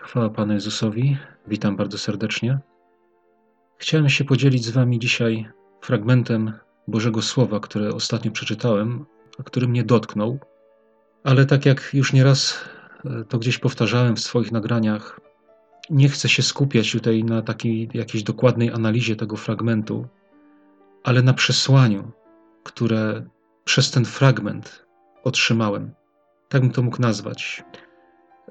Chwała Panu Jezusowi. Witam bardzo serdecznie. Chciałem się podzielić z Wami dzisiaj fragmentem Bożego Słowa, które ostatnio przeczytałem, a który mnie dotknął. Ale tak jak już nieraz e, to gdzieś powtarzałem w swoich nagraniach, nie chcę się skupiać tutaj na takiej jakiejś dokładnej analizie tego fragmentu, ale na przesłaniu, które przez ten fragment otrzymałem. Tak bym to mógł nazwać.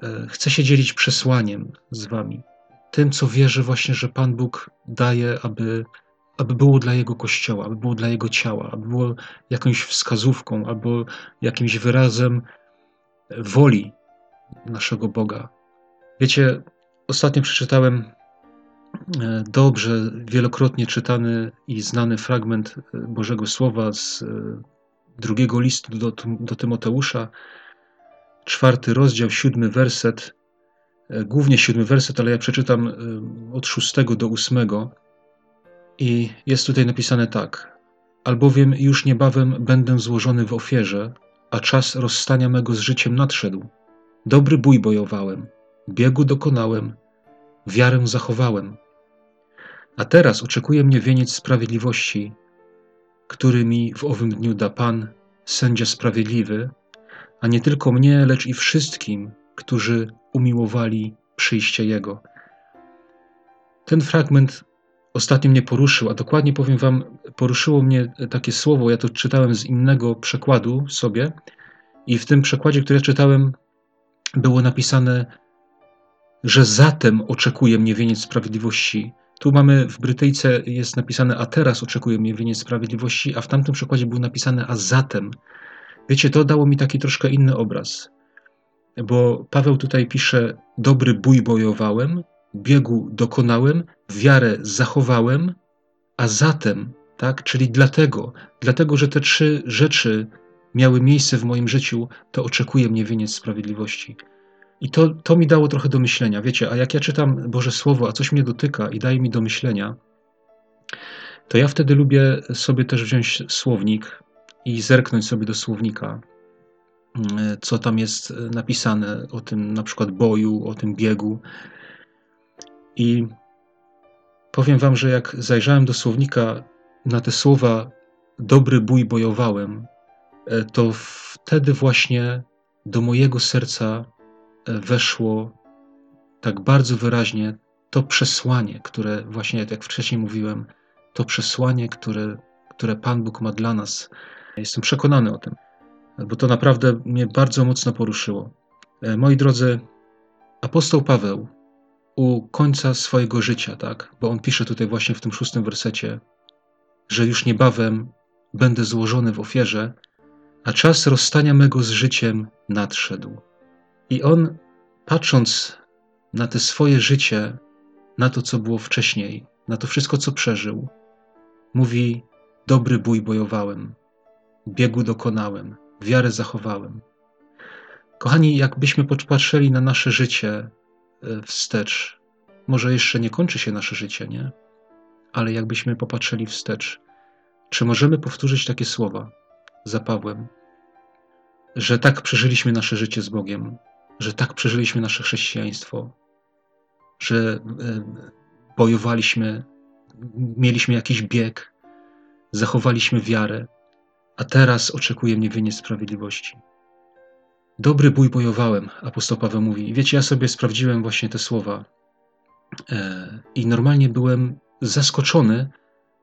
E, chcę się dzielić przesłaniem z Wami, tym, co wierzę właśnie, że Pan Bóg daje, aby, aby było dla Jego Kościoła, aby było dla Jego ciała, aby było jakąś wskazówką albo jakimś wyrazem woli naszego Boga. Wiecie, ostatnio przeczytałem e, dobrze, wielokrotnie czytany i znany fragment e, Bożego Słowa z drugiego listu do, do Tymoteusza, czwarty rozdział, siódmy werset, e, głównie siódmy werset, ale ja przeczytam e, od szóstego do ósmego. I jest tutaj napisane tak: Albowiem już niebawem będę złożony w ofierze, a czas rozstania mego z życiem nadszedł. Dobry bój bojowałem, biegu dokonałem, wiarę zachowałem. A teraz oczekuje mnie wieniec sprawiedliwości, który mi w owym dniu da Pan, sędzia sprawiedliwy, a nie tylko mnie, lecz i wszystkim, którzy umiłowali przyjście Jego. Ten fragment ostatnio mnie poruszył, a dokładnie powiem Wam, poruszyło mnie takie słowo. Ja to czytałem z innego przekładu sobie, i w tym przekładzie, który ja czytałem, było napisane, że zatem oczekuje mnie wieniec sprawiedliwości. Tu mamy w Brytyjce jest napisane, a teraz oczekuje mnie wieniec sprawiedliwości, a w tamtym przekładzie było napisane, a zatem. Wiecie, to dało mi taki troszkę inny obraz, bo Paweł tutaj pisze: Dobry bój bojowałem, biegu dokonałem, wiarę zachowałem, a zatem, tak, czyli dlatego, dlatego, że te trzy rzeczy miały miejsce w moim życiu, to oczekuje mnie wieniec sprawiedliwości. I to, to mi dało trochę do myślenia. Wiecie, a jak ja czytam Boże Słowo, a coś mnie dotyka i daje mi do myślenia, to ja wtedy lubię sobie też wziąć słownik i zerknąć sobie do słownika, mm, co tam jest napisane o tym na przykład boju, o tym biegu. I powiem wam, że jak zajrzałem do słownika na te słowa dobry bój bojowałem, e, to wtedy właśnie do mojego serca e, weszło tak bardzo wyraźnie to przesłanie, które właśnie, jak wcześniej mówiłem, to przesłanie, które, które Pan Bóg ma dla nas Jestem przekonany o tym, bo to naprawdę mnie bardzo mocno poruszyło. E, moi drodzy, apostoł Paweł u końca swojego życia, tak, bo on pisze tutaj właśnie w tym szóstym wersecie, że już niebawem będę złożony w ofierze, a czas rozstania mego z życiem nadszedł. I on, patrząc na te swoje życie, na to, co było wcześniej, na to wszystko, co przeżył, mówi: Dobry bój bojowałem, biegu dokonałem, wiarę zachowałem. Kochani, jakbyśmy popatrzyli na nasze życie e, wstecz, może jeszcze nie kończy się nasze życie, nie? Ale jakbyśmy popatrzyli wstecz, czy możemy powtórzyć takie słowa za Pawłem, że tak przeżyliśmy nasze życie z Bogiem, że tak przeżyliśmy nasze chrześcijaństwo, że e, bojowaliśmy, mieliśmy jakiś bieg, zachowaliśmy wiarę, a teraz oczekuje mnie wieniec sprawiedliwości. Dobry bój bojowałem, apostoł Paweł mówi. Wiecie, ja sobie sprawdziłem właśnie te słowa e, i normalnie byłem zaskoczony,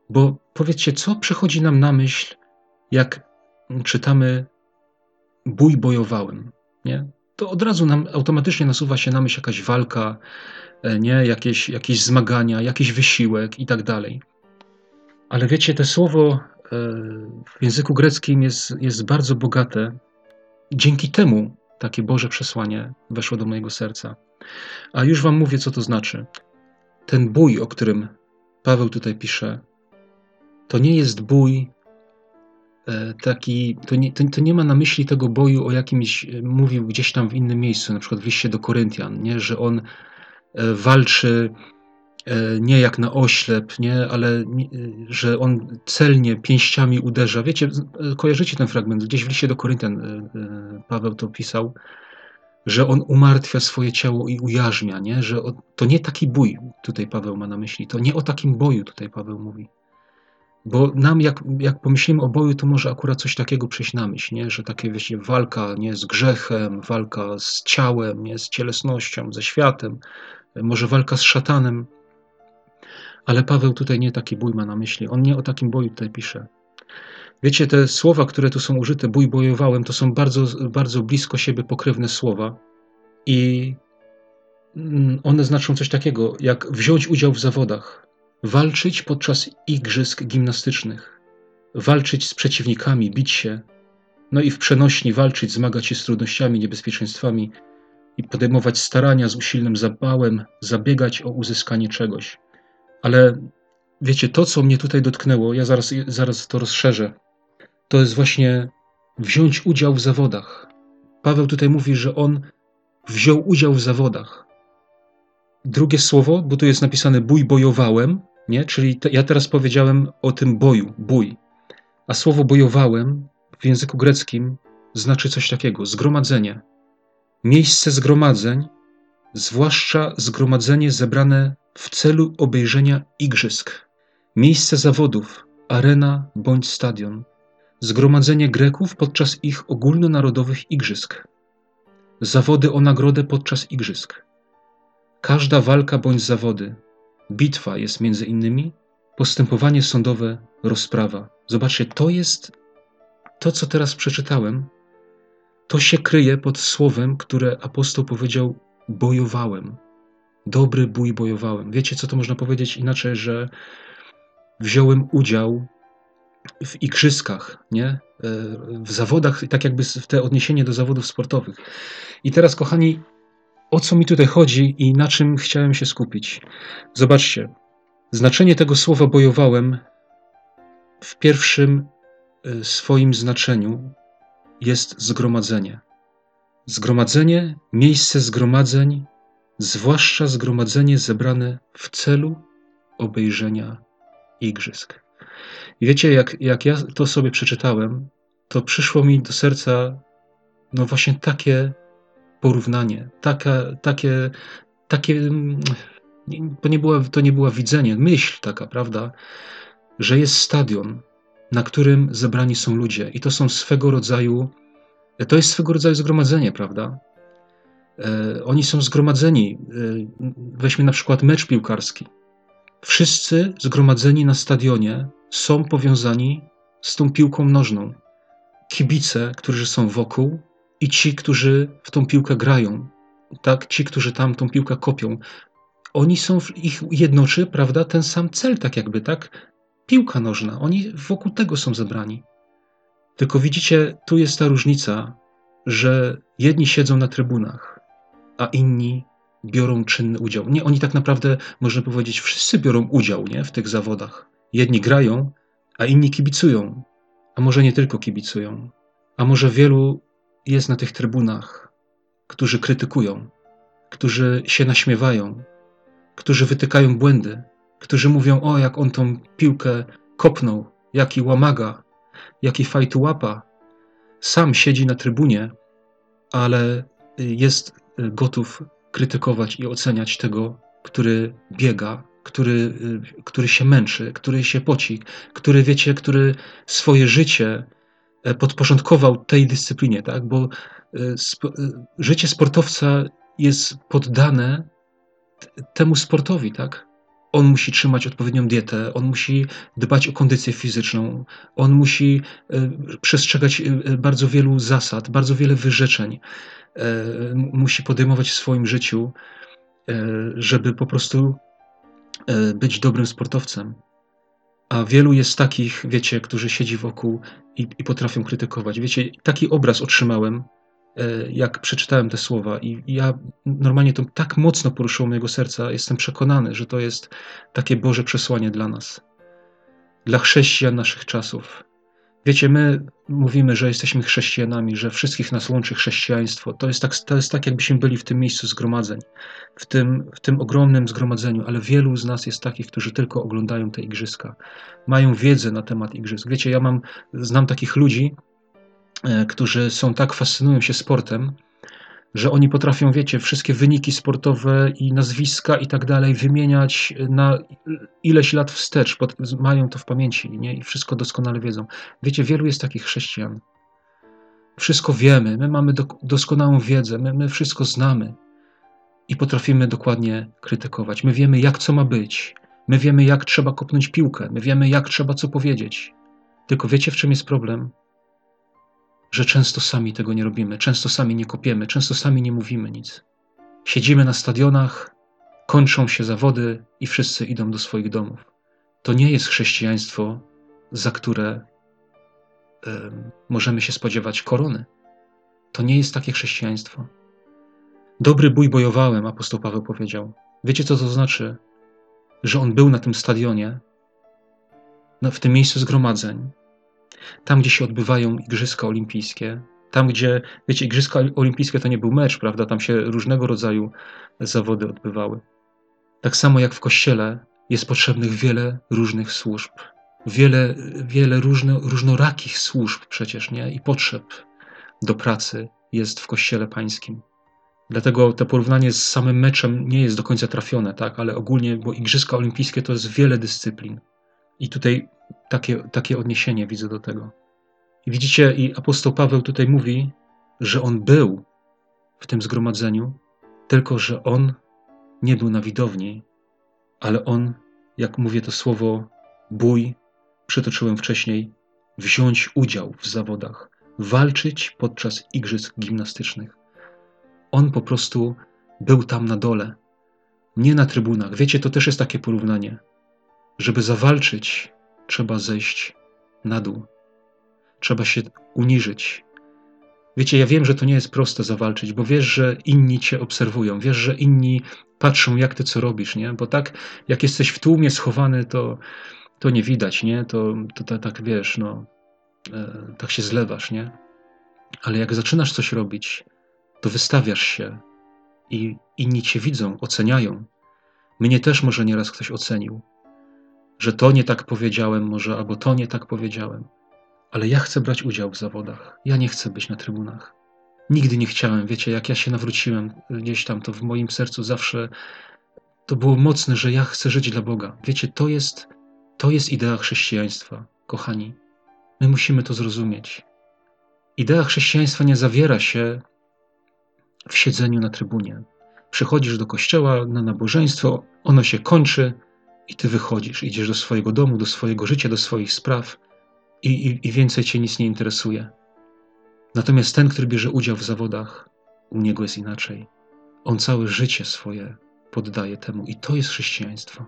bo powiedzcie, co przychodzi nam na myśl, jak czytamy bój bojowałem, nie? To od razu nam automatycznie nasuwa się na myśl jakaś walka, e, nie? Jakieś, jakieś zmagania, jakiś wysiłek i tak dalej. Ale wiecie, te słowo w języku greckim jest, jest bardzo bogate. Dzięki temu takie Boże przesłanie weszło do mojego serca. A już Wam mówię, co to znaczy. Ten bój, o którym Paweł tutaj pisze, to nie jest bój e, taki, to nie, to, to nie ma na myśli tego boju, o jakimś mówił gdzieś tam w innym miejscu, na przykład w liście do Koryntian, nie? że on e, walczy nie jak na oślep, nie, ale e, że on celnie pięściami uderza. Wiecie, kojarzycie ten fragment, gdzieś w liście do Koryntian e, Paweł to pisał, że on umartwia swoje ciało i ujarzmia, nie? że to nie taki bój, tutaj Paweł ma na myśli, to nie o takim boju tutaj Paweł mówi. Bo nam, jak, jak pomyślimy o boju, to może akurat coś takiego przyjść na myśl, nie? że takie wiecie, walka nie z grzechem, walka z ciałem, nie? z cielesnością, ze światem, może walka z szatanem. Ale Paweł tutaj nie taki bój ma na myśli. On nie o takim boju tutaj pisze. Wiecie, te słowa, które tu są użyte, bój bojowałem, to są bardzo, bardzo blisko siebie pokrewne słowa. I mm, one znaczą coś takiego, jak wziąć udział w zawodach, walczyć podczas igrzysk gimnastycznych, walczyć z przeciwnikami, bić się, no i w przenośni walczyć, zmagać się z trudnościami, niebezpieczeństwami i podejmować starania z usilnym zapałem, zabiegać o uzyskanie czegoś. Ale wiecie, to, co mnie tutaj dotknęło, ja zaraz, zaraz to rozszerzę, to jest właśnie wziąć udział w zawodach. Paweł tutaj mówi, że on wziął udział w zawodach. Drugie słowo, bo tu jest napisane bój bojowałem, nie? czyli te, ja teraz powiedziałem o tym boju, bój. A słowo bojowałem w języku greckim znaczy coś takiego: zgromadzenie. Miejsce zgromadzeń, zwłaszcza zgromadzenie zebrane w celu obejrzenia igrzysk. Miejsce zawodów, arena bądź stadion. Zgromadzenie Greków podczas ich ogólnonarodowych igrzysk. Zawody o nagrodę podczas igrzysk. Każda walka bądź zawody. Bitwa jest między innymi postępowanie sądowe, rozprawa. Zobaczcie, to jest to, co teraz przeczytałem. To się kryje pod słowem, które apostoł powiedział: bojowałem. Dobry bój bojowałem. Wiecie, co to można powiedzieć inaczej, że wziąłem udział w igrzyskach, nie? E, w zawodach, tak jakby w te odniesienie do zawodów sportowych. I teraz, kochani, o co mi tutaj chodzi i na czym chciałem się skupić? Zobaczcie, znaczenie tego słowa bojowałem w pierwszym e, swoim znaczeniu jest zgromadzenie. Zgromadzenie, miejsce zgromadzeń, zwłaszcza zgromadzenie zebrane w celu obejrzenia igrzysk. I wiecie, jak, jak ja to sobie przeczytałem, to przyszło mi do serca no właśnie takie porównanie, taka, takie, takie to nie, była, to nie była widzenie, myśl taka, prawda, że jest stadion, na którym zebrani są ludzie i to są swego rodzaju, to jest swego rodzaju zgromadzenie, prawda? E, oni są zgromadzeni. E, weźmy na przykład mecz piłkarski. Wszyscy zgromadzeni na stadionie są powiązani z tą piłką nożną. Kibice, którzy są wokół i ci, którzy w tą piłkę grają, tak, ci, którzy tam tą piłkę kopią, oni są, ich jednoczy, prawda, ten sam cel, tak jakby, tak? Piłka nożna, oni wokół tego są zebrani. Tylko widzicie, tu jest ta różnica, że jedni siedzą na trybunach, a inni biorą czynny udział. Nie, oni tak naprawdę, można powiedzieć, wszyscy biorą udział nie, w tych zawodach. Jedni grają, a inni kibicują. A może nie tylko kibicują. A może wielu jest na tych trybunach, którzy krytykują, którzy się naśmiewają, którzy wytykają błędy, którzy mówią: O, jak on tą piłkę kopnął, jaki łamaga, jaki fajtułapa. Sam siedzi na trybunie, ale jest gotów krytykować i oceniać tego, który biega, który, y, który się męczy, który się poci, który, wiecie, który swoje życie e, podporządkował tej dyscyplinie, tak? bo e, sp e, życie sportowca jest poddane temu sportowi, tak? On musi trzymać odpowiednią dietę, on musi dbać o kondycję fizyczną, on musi przestrzegać bardzo wielu zasad, bardzo wiele wyrzeczeń. Musi podejmować w swoim życiu, żeby po prostu E, być dobrym sportowcem. A wielu jest takich, wiecie, którzy siedzi wokół i, i potrafią krytykować. Wiecie, taki obraz otrzymałem, e, jak przeczytałem te słowa, i ja normalnie to tak mocno poruszyło mojego serca. Jestem przekonany, że to jest takie Boże przesłanie dla nas, dla chrześcijan naszych czasów. Wiecie, my mówimy, że jesteśmy chrześcijanami, że wszystkich nas łączy chrześcijaństwo. To jest tak, to jest tak jakbyśmy byli w tym miejscu zgromadzeń, w tym, w tym ogromnym zgromadzeniu, ale wielu z nas jest takich, którzy tylko oglądają te igrzyska, mają wiedzę na temat igrzysk. Wiecie, ja mam, znam takich ludzi, e, którzy są tak fascynują się sportem, że oni potrafią, wiecie, wszystkie wyniki sportowe i nazwiska i tak dalej wymieniać na ileś lat wstecz, mają to w pamięci nie? i wszystko doskonale wiedzą. Wiecie, wielu jest takich chrześcijan. Wszystko wiemy, my mamy do, doskonałą wiedzę, my, my wszystko znamy i potrafimy dokładnie krytykować. My wiemy, jak co ma być, my wiemy, jak trzeba kopnąć piłkę, my wiemy, jak trzeba co powiedzieć. Tylko wiecie, w czym jest problem? Że często sami tego nie robimy, często sami nie kopiemy, często sami nie mówimy nic. Siedzimy na stadionach, kończą się zawody i wszyscy idą do swoich domów. To nie jest chrześcijaństwo, za które y, możemy się spodziewać korony. To nie jest takie chrześcijaństwo. Dobry bój bojowałem, apostoł Paweł powiedział. Wiecie, co to znaczy? Że on był na tym stadionie, w tym miejscu zgromadzeń, tam, gdzie się odbywają Igrzyska Olimpijskie, tam, gdzie, wiecie, Igrzyska Olimpijskie to nie był mecz, prawda? Tam się różnego rodzaju zawody odbywały. Tak samo jak w kościele jest potrzebnych wiele różnych służb, wiele, wiele różno, różnorakich służb przecież, nie? I potrzeb do pracy jest w kościele pańskim. Dlatego to porównanie z samym meczem nie jest do końca trafione, tak? Ale ogólnie, bo Igrzyska Olimpijskie to jest wiele dyscyplin. I tutaj takie, takie odniesienie widzę do tego. I widzicie, i apostoł Paweł tutaj mówi, że on był w tym zgromadzeniu, tylko że on nie był na widowni, ale on, jak mówię to słowo bój, przytoczyłem wcześniej, wziąć udział w zawodach, walczyć podczas igrzysk gimnastycznych. On po prostu był tam na dole, nie na trybunach. Wiecie, to też jest takie porównanie. Żeby zawalczyć, trzeba zejść na dół. Trzeba się uniżyć. Wiecie, ja wiem, że to nie jest proste zawalczyć, bo wiesz, że inni cię obserwują, wiesz, że inni patrzą, jak ty co robisz, nie? Bo tak, jak jesteś w tłumie schowany, to, to nie widać, nie? To, to, tak wiesz, no, e, tak się zlewasz, nie? Ale jak zaczynasz coś robić, to wystawiasz się i inni cię widzą, oceniają. Mnie też może nieraz ktoś ocenił, że to nie tak powiedziałem, może albo to nie tak powiedziałem. Ale ja chcę brać udział w zawodach. Ja nie chcę być na trybunach. Nigdy nie chciałem, wiecie, jak ja się nawróciłem gdzieś tam, to w moim sercu zawsze to było mocne, że ja chcę żyć dla Boga. Wiecie, to jest, to jest idea chrześcijaństwa, kochani. My musimy to zrozumieć. Idea chrześcijaństwa nie zawiera się w siedzeniu na trybunie. Przychodzisz do kościoła na nabożeństwo, ono się kończy, i ty wychodzisz, idziesz do swojego domu, do swojego życia, do swoich spraw i, i, i więcej cię nic nie interesuje. Natomiast ten, który bierze udział w zawodach, u niego jest inaczej. On całe życie swoje poddaje temu i to jest chrześcijaństwo.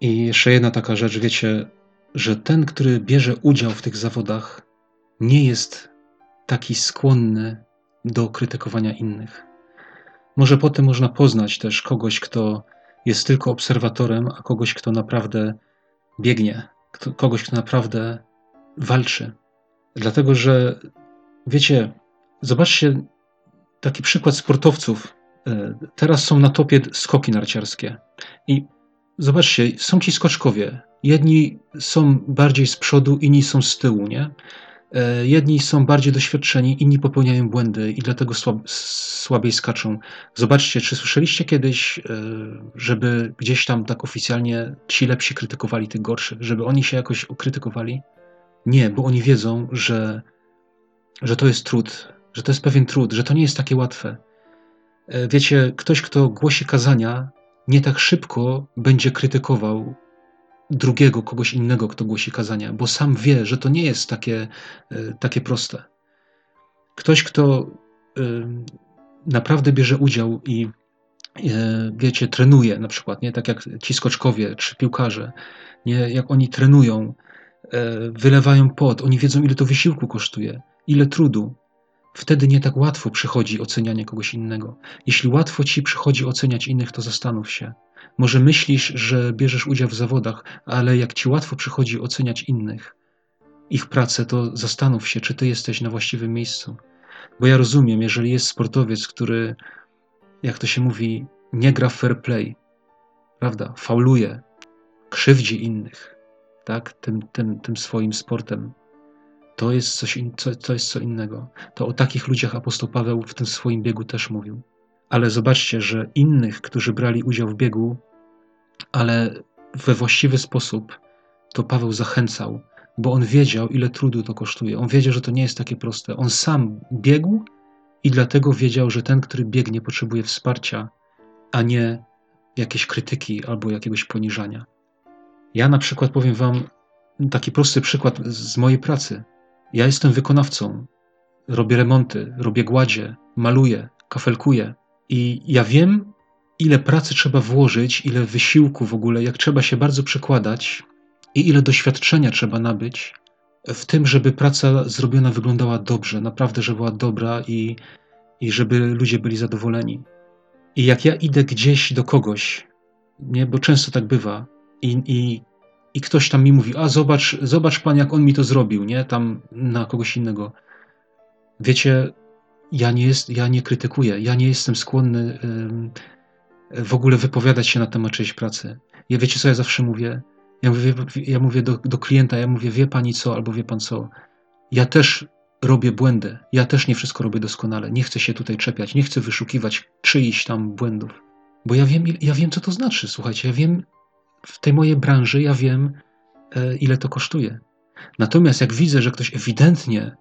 I jeszcze jedna taka rzecz, wiecie, że ten, który bierze udział w tych zawodach, nie jest taki skłonny do krytykowania innych. Może potem można poznać też kogoś, kto jest tylko obserwatorem, a kogoś, kto naprawdę biegnie, kto, kogoś, kto naprawdę walczy. Dlatego, że wiecie, zobaczcie taki przykład sportowców. E, teraz są na topie skoki narciarskie. I zobaczcie, są ci skoczkowie. Jedni są bardziej z przodu, inni są z tyłu, nie? E, jedni są bardziej doświadczeni, inni popełniają błędy i dlatego słab, słabiej skaczą. Zobaczcie, czy słyszeliście kiedyś, e, żeby gdzieś tam tak oficjalnie ci lepsi krytykowali tych gorszych, żeby oni się jakoś okrytykowali? Nie, bo oni wiedzą, że, że to jest trud, że to jest pewien trud, że to nie jest takie łatwe. E, wiecie, ktoś, kto głosi kazania, nie tak szybko będzie krytykował drugiego, kogoś innego, kto głosi kazania, bo sam wie, że to nie jest takie, e, takie proste. Ktoś, kto e, naprawdę bierze udział i e, wiecie, trenuje na przykład, nie? tak jak ci skoczkowie czy piłkarze, nie? jak oni trenują, wylewają pot, oni wiedzą, ile to wysiłku kosztuje, ile trudu. Wtedy nie tak łatwo przychodzi ocenianie kogoś innego. Jeśli łatwo ci przychodzi oceniać innych, to zastanów się, może myślisz, że bierzesz udział w zawodach, ale jak ci łatwo przychodzi oceniać innych, ich pracę, to zastanów się, czy ty jesteś na właściwym miejscu. Bo ja rozumiem, jeżeli jest sportowiec, który, jak to się mówi, nie gra fair play, prawda, fauluje, krzywdzi innych, tak, tym, tym, tym swoim sportem, to jest, coś in, to, jest co innego. To o takich ludziach apostoł Paweł w tym swoim biegu też mówił. Ale zobaczcie, że innych, którzy brali udział w biegu, ale we właściwy sposób, to Paweł zachęcał, bo on wiedział, ile trudu to kosztuje. On wiedział, że to nie jest takie proste. On sam biegł i dlatego wiedział, że ten, który biegnie, potrzebuje wsparcia, a nie jakiejś krytyki albo jakiegoś poniżania. Ja na przykład powiem Wam taki prosty przykład z mojej pracy. Ja jestem wykonawcą, robię remonty, robię gładzie, maluję, kafelkuję i ja wiem, ile pracy trzeba włożyć, ile wysiłku w ogóle, jak trzeba się bardzo przykładać i ile doświadczenia trzeba nabyć w tym, żeby praca zrobiona wyglądała dobrze, naprawdę, że była dobra i, i żeby ludzie byli zadowoleni. I jak ja idę gdzieś do kogoś, nie, bo często tak bywa, i, i, i ktoś tam mi mówi, a zobacz, zobacz pan, jak on mi to zrobił, nie, tam na kogoś innego. Wiecie, ja nie, jest, ja nie krytykuję, ja nie jestem skłonny w ogóle wypowiadać się na temat czyjejś pracy. Ja wiecie, co ja zawsze mówię? Ja mówię, ja mówię do, do klienta, ja mówię, wie pani co, albo wie pan co. Ja też robię błędy. Ja też nie wszystko robię doskonale. Nie chcę się tutaj czepiać, nie chcę wyszukiwać czyichś tam błędów. Bo ja wiem, ja wiem, co to znaczy. Słuchajcie, ja wiem, w tej mojej branży, ja wiem, e, ile to kosztuje. Natomiast jak widzę, że ktoś ewidentnie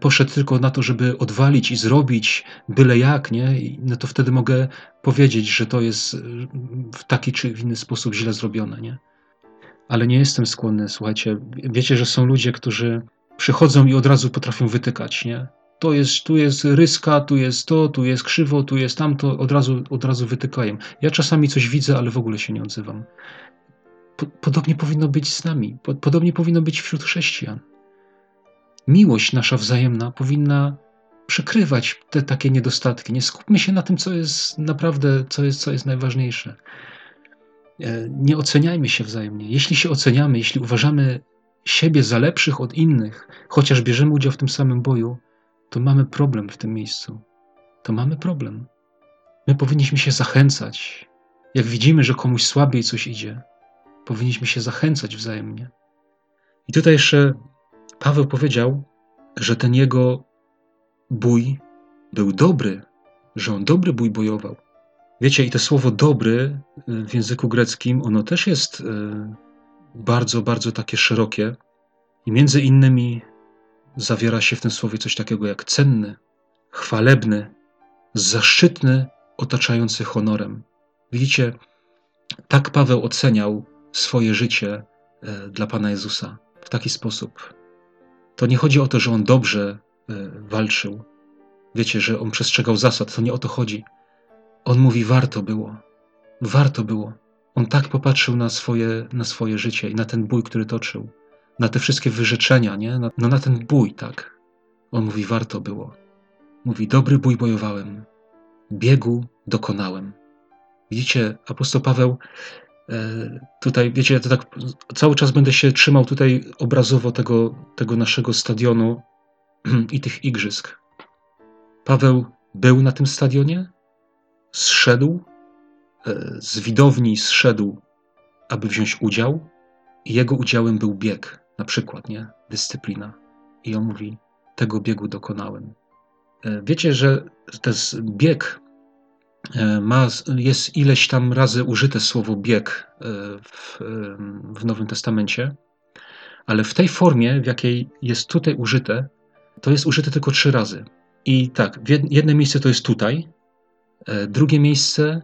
poszedł tylko na to, żeby odwalić i zrobić byle jak, nie? no to wtedy mogę powiedzieć, że to jest e, w taki czy inny sposób źle zrobione, nie? Ale nie jestem skłonny, słuchajcie, wiecie, że są ludzie, którzy przychodzą i od razu potrafią wytykać, nie? To jest, tu jest ryska, tu jest to, tu jest krzywo, tu jest tamto, od razu, od razu wytykają. Ja czasami coś widzę, ale w ogóle się nie odzywam. Podobnie powinno być z nami, podobnie powinno być wśród chrześcijan. Miłość nasza wzajemna powinna przykrywać te takie niedostatki. Nie skupmy się na tym, co jest naprawdę, co jest, co jest najważniejsze. E, nie oceniajmy się wzajemnie. Jeśli się oceniamy, jeśli uważamy siebie za lepszych od innych, chociaż bierzemy udział w tym samym boju, to mamy problem w tym miejscu. To mamy problem. My powinniśmy się zachęcać. Jak widzimy, że komuś słabiej coś idzie, powinniśmy się zachęcać wzajemnie. I tutaj jeszcze Paweł powiedział, że ten jego bój był dobry, że on dobry bój bojował. Wiecie, i to słowo dobry w języku greckim, ono też jest e, bardzo, bardzo takie szerokie. I między innymi zawiera się w tym słowie coś takiego jak cenny, chwalebny, zaszczytny, otaczający honorem. Widzicie, tak Paweł oceniał swoje życie e, dla Pana Jezusa w taki sposób. To nie chodzi o to, że on dobrze e, walczył. Wiecie, że on przestrzegał zasad, to nie o to chodzi. On mówi: Warto było, warto było. On tak popatrzył na swoje, na swoje życie i na ten bój, który toczył, na te wszystkie wyrzeczenia, nie? No na ten bój, tak. On mówi: Warto było. Mówi: Dobry bój bojowałem, biegu dokonałem. Widzicie, apostoł Paweł tutaj, wiecie, ja to tak cały czas będę się trzymał tutaj obrazowo tego, tego naszego stadionu i tych igrzysk. Paweł był na tym stadionie, zszedł, e, z widowni zszedł, aby wziąć udział, i jego udziałem był bieg, na przykład, nie? Dyscyplina. I on mówi: Tego biegu dokonałem. E, wiecie, że ten bieg e, ma, jest ileś tam razy użyte słowo bieg w, w Nowym Testamencie, ale w tej formie, w jakiej jest tutaj użyte, to jest użyte tylko trzy razy. I tak, jedno miejsce to jest tutaj, E, drugie miejsce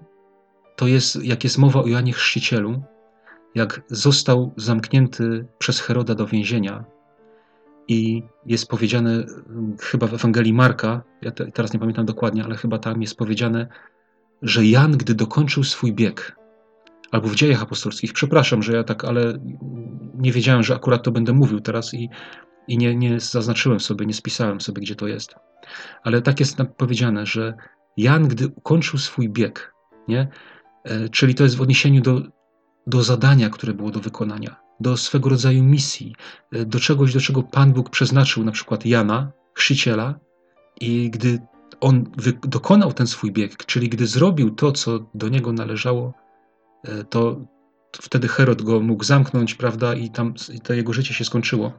to jest, jak jest mowa o Janie Chrzcicielu, jak został zamknięty przez Heroda do więzienia i jest powiedziane mm, chyba w Ewangelii Marka, ja te, teraz nie pamiętam dokładnie, ale chyba tam jest powiedziane, że Jan, gdy dokończył swój bieg, albo w dziejach apostolskich, przepraszam, że ja tak, ale nie wiedziałem, że akurat to będę mówił teraz i, i nie, nie zaznaczyłem sobie, nie spisałem sobie, gdzie to jest. Ale tak jest powiedziane, że Jan, gdy ukończył swój bieg, nie? E, czyli to jest w odniesieniu do, do zadania, które było do wykonania, do swego rodzaju misji, e, do czegoś, do czego Pan Bóg przeznaczył na przykład Jana, chrzciciela, i gdy on dokonał ten swój bieg, czyli gdy zrobił to, co do niego należało, e, to wtedy Herod go mógł zamknąć, prawda, i tam to jego życie się skończyło.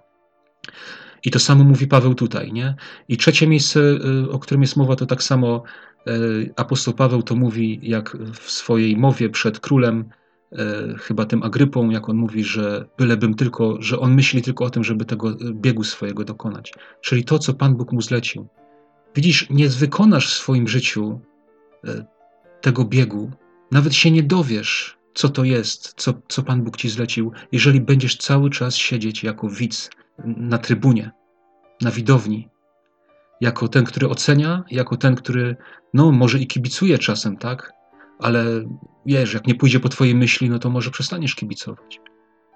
I to samo mówi Paweł tutaj, nie? I trzecie miejsce, y, o którym jest mowa, to tak samo y, apostoł Paweł to mówi, jak w swojej mowie przed królem, chyba tym Agrypą, jak on mówi, że bylebym tylko, że on myśli tylko o tym, żeby tego biegu swojego dokonać. Czyli to, co Pan Bóg mu zlecił. Widzisz, nie wykonasz w swoim życiu tego biegu, nawet się nie dowiesz, co to jest, co, co Pan Bóg ci zlecił, jeżeli będziesz cały czas siedzieć jako widz na trybunie, na widowni, jako ten, który ocenia, jako ten, który, no, może i kibicuje czasem, tak? Ale wiesz, jak nie pójdzie po Twojej myśli, no to może przestaniesz kibicować.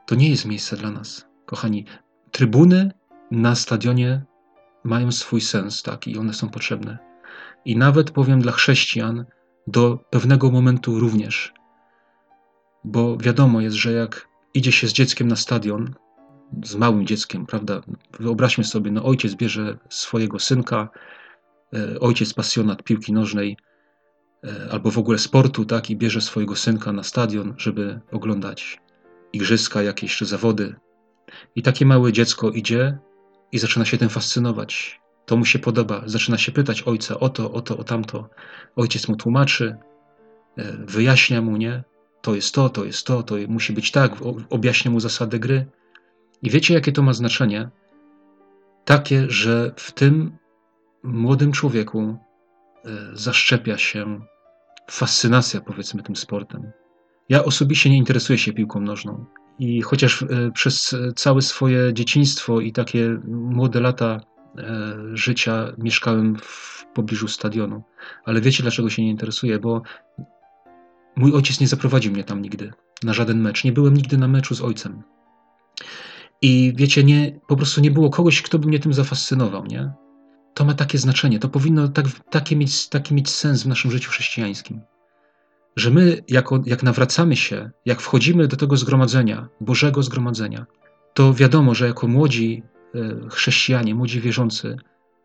To nie jest miejsce dla nas, kochani. Trybuny na stadionie mają swój sens, tak, i one są potrzebne. I nawet powiem dla chrześcijan, do pewnego momentu również. Bo wiadomo jest, że jak idzie się z dzieckiem na stadion, z małym dzieckiem, prawda? Wyobraźmy sobie, no ojciec bierze swojego synka, e, ojciec pasjonat piłki nożnej e, albo w ogóle sportu, tak, i bierze swojego synka na stadion, żeby oglądać igrzyska jakieś czy zawody. I takie małe dziecko idzie i zaczyna się tym fascynować. To mu się podoba. Zaczyna się pytać ojca o to, o to, o tamto. Ojciec mu tłumaczy, e, wyjaśnia mu, nie? To jest to, to jest to, to musi być tak, objaśnia mu zasady gry. I wiecie, jakie to ma znaczenie? Takie, że w tym młodym człowieku e, zaszczepia się fascynacja, powiedzmy, tym sportem. Ja osobiście nie interesuję się piłką nożną. I chociaż e, przez całe swoje dzieciństwo i takie młode lata E, życia mieszkałem w pobliżu stadionu. Ale wiecie, dlaczego się nie interesuję? Bo mój ojciec nie zaprowadził mnie tam nigdy na żaden mecz. Nie byłem nigdy na meczu z ojcem. I wiecie, nie, po prostu nie było kogoś, kto by mnie tym zafascynował, nie? To ma takie znaczenie, to powinno tak, takie, mieć, taki mieć sens w naszym życiu chrześcijańskim. Że my, jako, jak nawracamy się, jak wchodzimy do tego zgromadzenia, Bożego zgromadzenia, to wiadomo, że jako młodzi E, chrześcijanie, młodzi wierzący,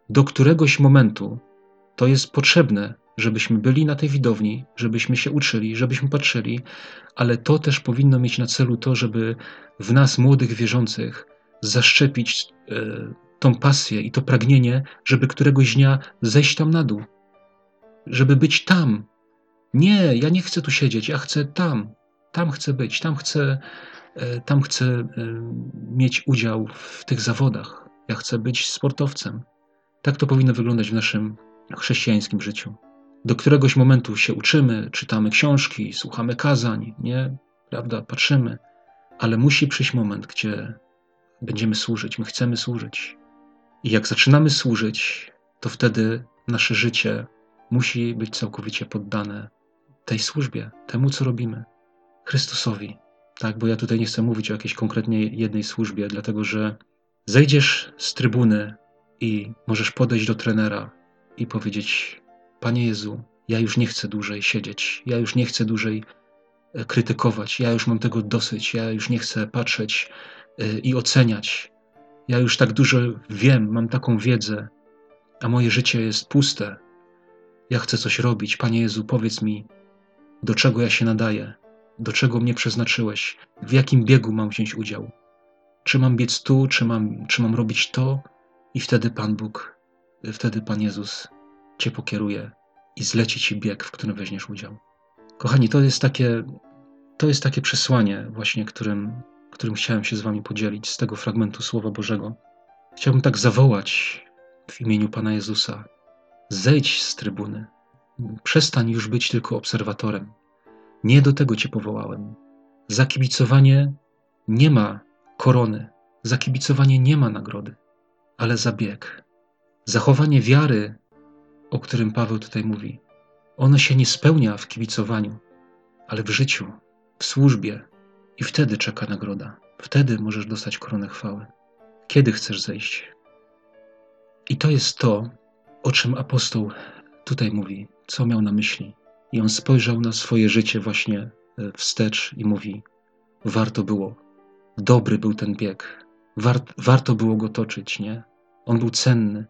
do któregoś momentu to jest potrzebne, żebyśmy byli na tej widowni, żebyśmy się uczyli, żebyśmy patrzyli, ale to też powinno mieć na celu to, żeby w nas, młodych wierzących, zaszczepić e, tą pasję i to pragnienie, żeby któregoś dnia zejść tam na dół, żeby być tam. Nie, ja nie chcę tu siedzieć, ja chcę tam, tam chcę być, tam chcę E, tam chcę e, mieć udział w tych zawodach. Ja chcę być sportowcem. Tak to powinno wyglądać w naszym chrześcijańskim życiu. Do któregoś momentu się uczymy, czytamy książki, słuchamy kazań, nie? Prawda? Patrzymy. Ale musi przyjść moment, gdzie będziemy służyć, my chcemy służyć. I jak zaczynamy służyć, to wtedy nasze życie musi być całkowicie poddane tej służbie, temu, co robimy, Chrystusowi. Tak, bo ja tutaj nie chcę mówić o jakiejś konkretnie jednej służbie, dlatego że zejdziesz z trybuny i możesz podejść do trenera i powiedzieć: Panie Jezu, ja już nie chcę dłużej siedzieć, ja już nie chcę dłużej e, krytykować, ja już mam tego dosyć, ja już nie chcę patrzeć e, i oceniać. Ja już tak dużo wiem, mam taką wiedzę, a moje życie jest puste. Ja chcę coś robić. Panie Jezu, powiedz mi, do czego ja się nadaję do czego mnie przeznaczyłeś, w jakim biegu mam wziąć udział. Czy mam biec tu, czy mam, czy mam robić to, i wtedy Pan Bóg, wtedy Pan Jezus Cię pokieruje i zleci Ci bieg, w którym weźmiesz udział. Kochani, to jest takie, to jest takie przesłanie, właśnie, którym, którym chciałem się z Wami podzielić z tego fragmentu Słowa Bożego. Chciałbym tak zawołać w imieniu Pana Jezusa: zejdź z trybuny, przestań już być tylko obserwatorem. Nie do tego Cię powołałem. Za kibicowanie nie ma korony, za kibicowanie nie ma nagrody, ale za bieg. Zachowanie wiary, o którym Paweł tutaj mówi, ono się nie spełnia w kibicowaniu, ale w życiu, w służbie i wtedy czeka nagroda. Wtedy możesz dostać koronę chwały. Kiedy chcesz zejść? I to jest to, o czym apostoł tutaj mówi, co miał na myśli. I on spojrzał na swoje życie właśnie e, wstecz i mówi: Warto było, dobry był ten bieg, Wart, warto było go toczyć, nie? On był cenny.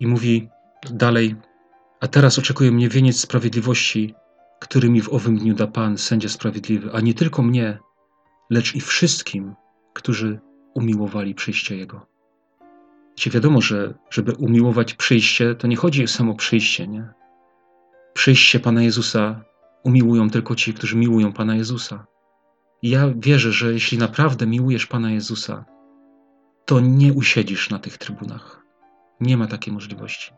I mówi dalej: A teraz oczekuje mnie wieniec sprawiedliwości, który mi w owym dniu da Pan, sędzia sprawiedliwy, a nie tylko mnie, lecz i wszystkim, którzy umiłowali przyjście Jego. Wiecie, wiadomo, że żeby umiłować przyjście, to nie chodzi o samo przyjście, nie? Przyjście Pana Jezusa umiłują tylko ci, którzy miłują Pana Jezusa. I ja wierzę, że jeśli naprawdę miłujesz Pana Jezusa, to nie usiedzisz na tych trybunach. Nie ma takiej możliwości.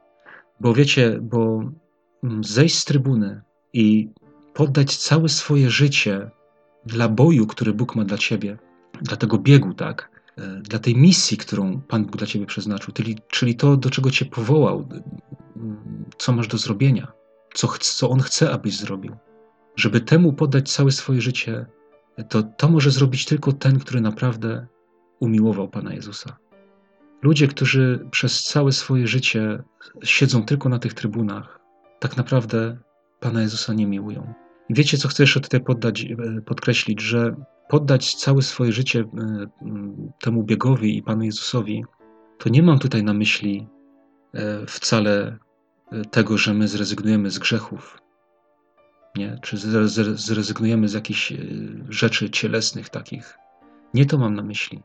Bo wiecie, bo mm, zejść z trybuny i poddać całe swoje życie dla boju, który Bóg ma dla ciebie, dla tego biegu, tak? E, dla tej misji, którą Pan Bóg dla ciebie przeznaczył, czyli, to, do czego cię powołał, co masz do zrobienia, co, co On chce, abyś zrobił. Żeby temu poddać całe swoje życie, to to może zrobić tylko ten, który naprawdę umiłował Pana Jezusa. Ludzie, którzy przez całe swoje życie siedzą tylko na tych trybunach, tak naprawdę Pana Jezusa nie miłują. I wiecie, co chcę jeszcze tutaj poddać, e, podkreślić, że poddać całe swoje życie e, temu biegowi i Panu Jezusowi, to nie mam tutaj na myśli e, wcale tego, że my zrezygnujemy z grzechów, nie? czy zrezygnujemy z jakichś rzeczy cielesnych takich. Nie to mam na myśli,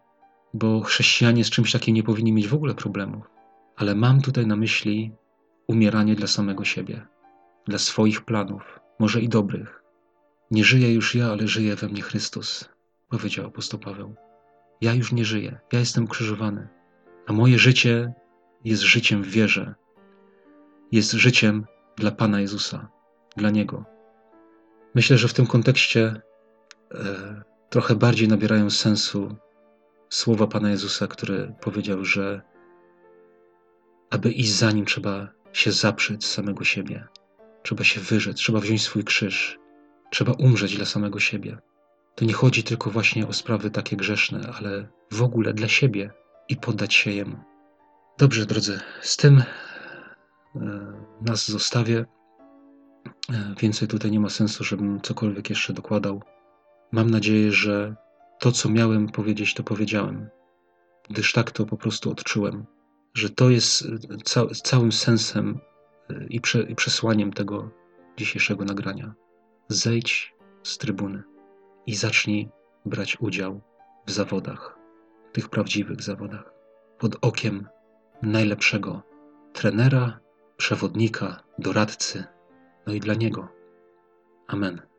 bo chrześcijanie z czymś takim nie powinni mieć w ogóle problemów. Ale mam tutaj na myśli umieranie dla samego siebie, dla swoich planów, może i dobrych. Nie żyję już ja, ale żyje we mnie Chrystus, powiedział apostoł Paweł. Ja już nie żyję, ja jestem krzyżowany, a moje życie jest życiem w wierze, jest życiem dla Pana Jezusa, dla Niego. Myślę, że w tym kontekście e, trochę bardziej nabierają sensu słowa Pana Jezusa, który powiedział, że aby iść za Nim trzeba się zaprzeć samego siebie, trzeba się wyrzec, trzeba wziąć swój krzyż, trzeba umrzeć dla samego siebie. To nie chodzi tylko właśnie o sprawy takie grzeszne, ale w ogóle dla siebie i poddać się Jemu. Dobrze, drodzy, z tym e, nas zostawię. E, więcej tutaj nie ma sensu, żebym cokolwiek jeszcze dokładał. Mam nadzieję, że to, co miałem powiedzieć, to powiedziałem, gdyż tak to po prostu odczułem, że to jest e, ca całym sensem i, i przesłaniem tego dzisiejszego nagrania. Zejdź z trybuny i zacznij brać udział w zawodach, tych prawdziwych zawodach, pod okiem najlepszego trenera, przewodnika, doradcy, no i dla niego. Amen.